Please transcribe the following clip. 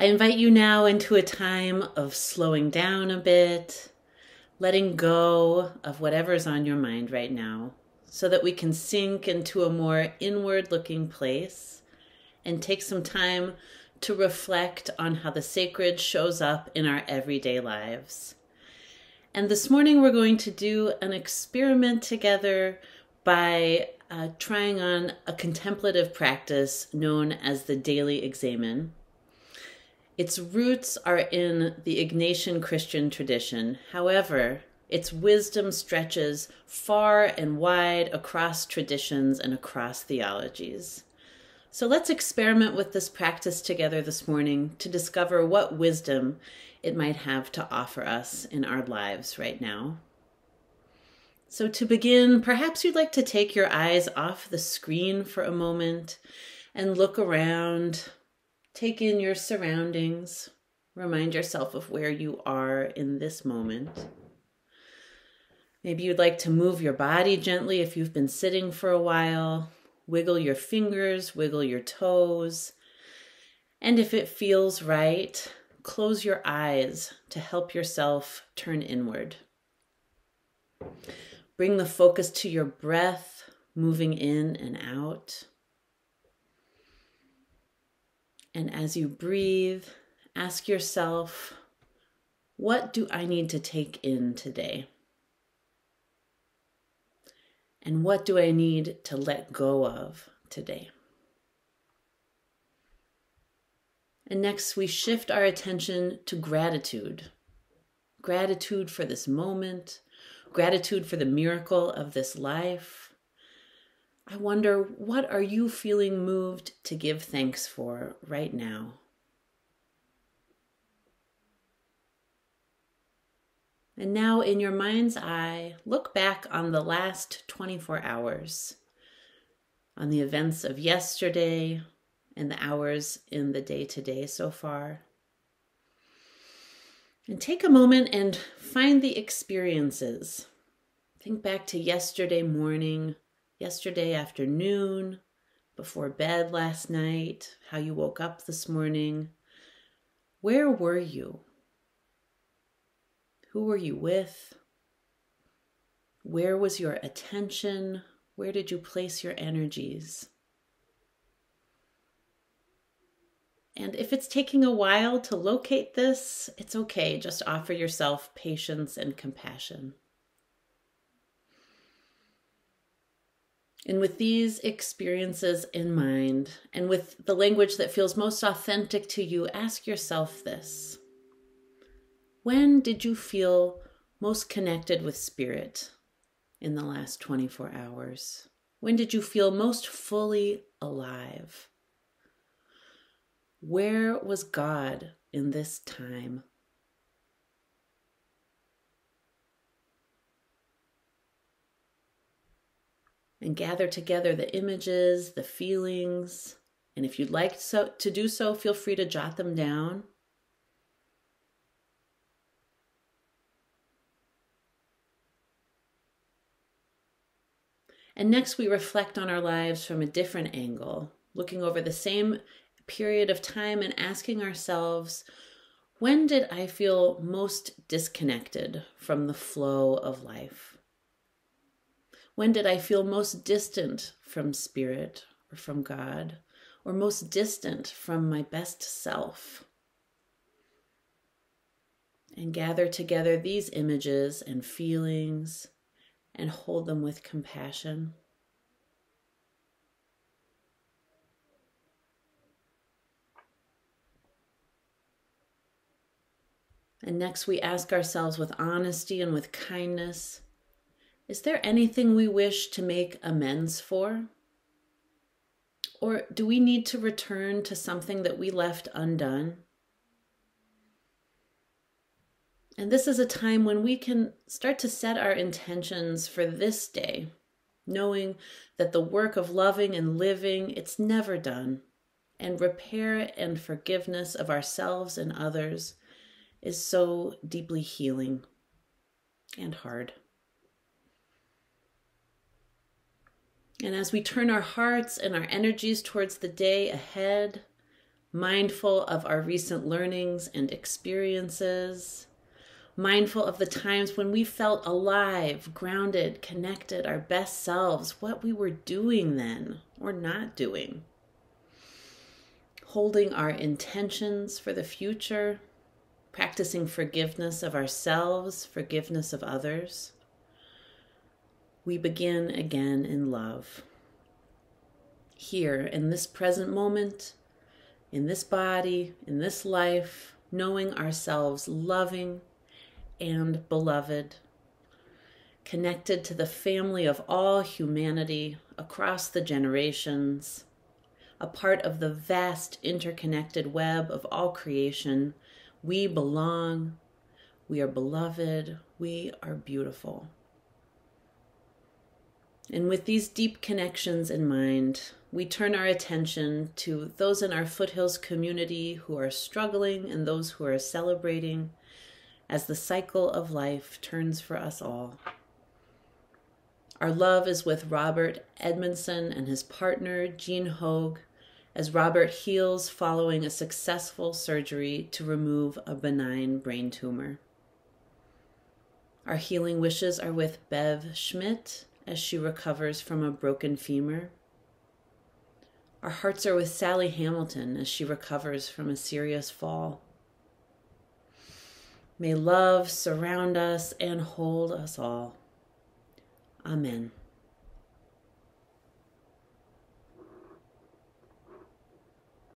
I invite you now into a time of slowing down a bit, letting go of whatever's on your mind right now, so that we can sink into a more inward looking place and take some time to reflect on how the sacred shows up in our everyday lives. And this morning we're going to do an experiment together by uh, trying on a contemplative practice known as the daily examen. Its roots are in the Ignatian Christian tradition. However, its wisdom stretches far and wide across traditions and across theologies. So let's experiment with this practice together this morning to discover what wisdom it might have to offer us in our lives right now. So, to begin, perhaps you'd like to take your eyes off the screen for a moment and look around, take in your surroundings, remind yourself of where you are in this moment. Maybe you'd like to move your body gently if you've been sitting for a while, Wiggle your fingers, wiggle your toes. And if it feels right, close your eyes to help yourself turn inward. Bring the focus to your breath, moving in and out. And as you breathe, ask yourself, what do I need to take in today? And what do I need to let go of today? And next, we shift our attention to gratitude gratitude for this moment, gratitude for the miracle of this life. I wonder, what are you feeling moved to give thanks for right now? And now, in your mind's eye, look back on the last 24 hours, on the events of yesterday and the hours in the day to day so far. And take a moment and find the experiences. Think back to yesterday morning, yesterday afternoon, before bed last night, how you woke up this morning. Where were you? Who were you with? Where was your attention? Where did you place your energies? And if it's taking a while to locate this, it's okay. Just offer yourself patience and compassion. And with these experiences in mind, and with the language that feels most authentic to you, ask yourself this when did you feel most connected with spirit in the last 24 hours? When did you feel most fully alive? Where was God in this time? And gather together the images, the feelings, and if you'd like so, to do so, feel free to jot them down And next, we reflect on our lives from a different angle, looking over the same period of time and asking ourselves, when did I feel most disconnected from the flow of life? When did I feel most distant from spirit or from God, or most distant from my best self? And gather together these images and feelings and hold them with compassion. And next, we ask ourselves with honesty and with kindness Is there anything we wish to make amends for? Or do we need to return to something that we left undone? And this is a time when we can start to set our intentions for this day, knowing that the work of loving and living, it's never done. And repair and forgiveness of ourselves and others is so deeply healing and hard. And as we turn our hearts and our energies towards the day ahead, mindful of our recent learnings and experiences, mindful of the times when we felt alive, grounded, connected, our best selves, what we were doing then or not doing. Holding our intentions for the future, practicing forgiveness of ourselves, forgiveness of others. We begin again in love. Here, in this present moment, in this body, in this life, knowing ourselves loving and beloved, connected to the family of all humanity across the generations, a part of the vast interconnected web of all creation. We belong, we are beloved, we are beautiful. And with these deep connections in mind, we turn our attention to those in our foothills community who are struggling and those who are celebrating as the cycle of life turns for us all. Our love is with Robert Edmondson and his partner, Jean Hogue, as Robert heals following a successful surgery to remove a benign brain tumor. Our healing wishes are with Bev Schmidt as she recovers from a broken femur. Our hearts are with Sally Hamilton as she recovers from a serious fall. May love surround us and hold us all. Amen.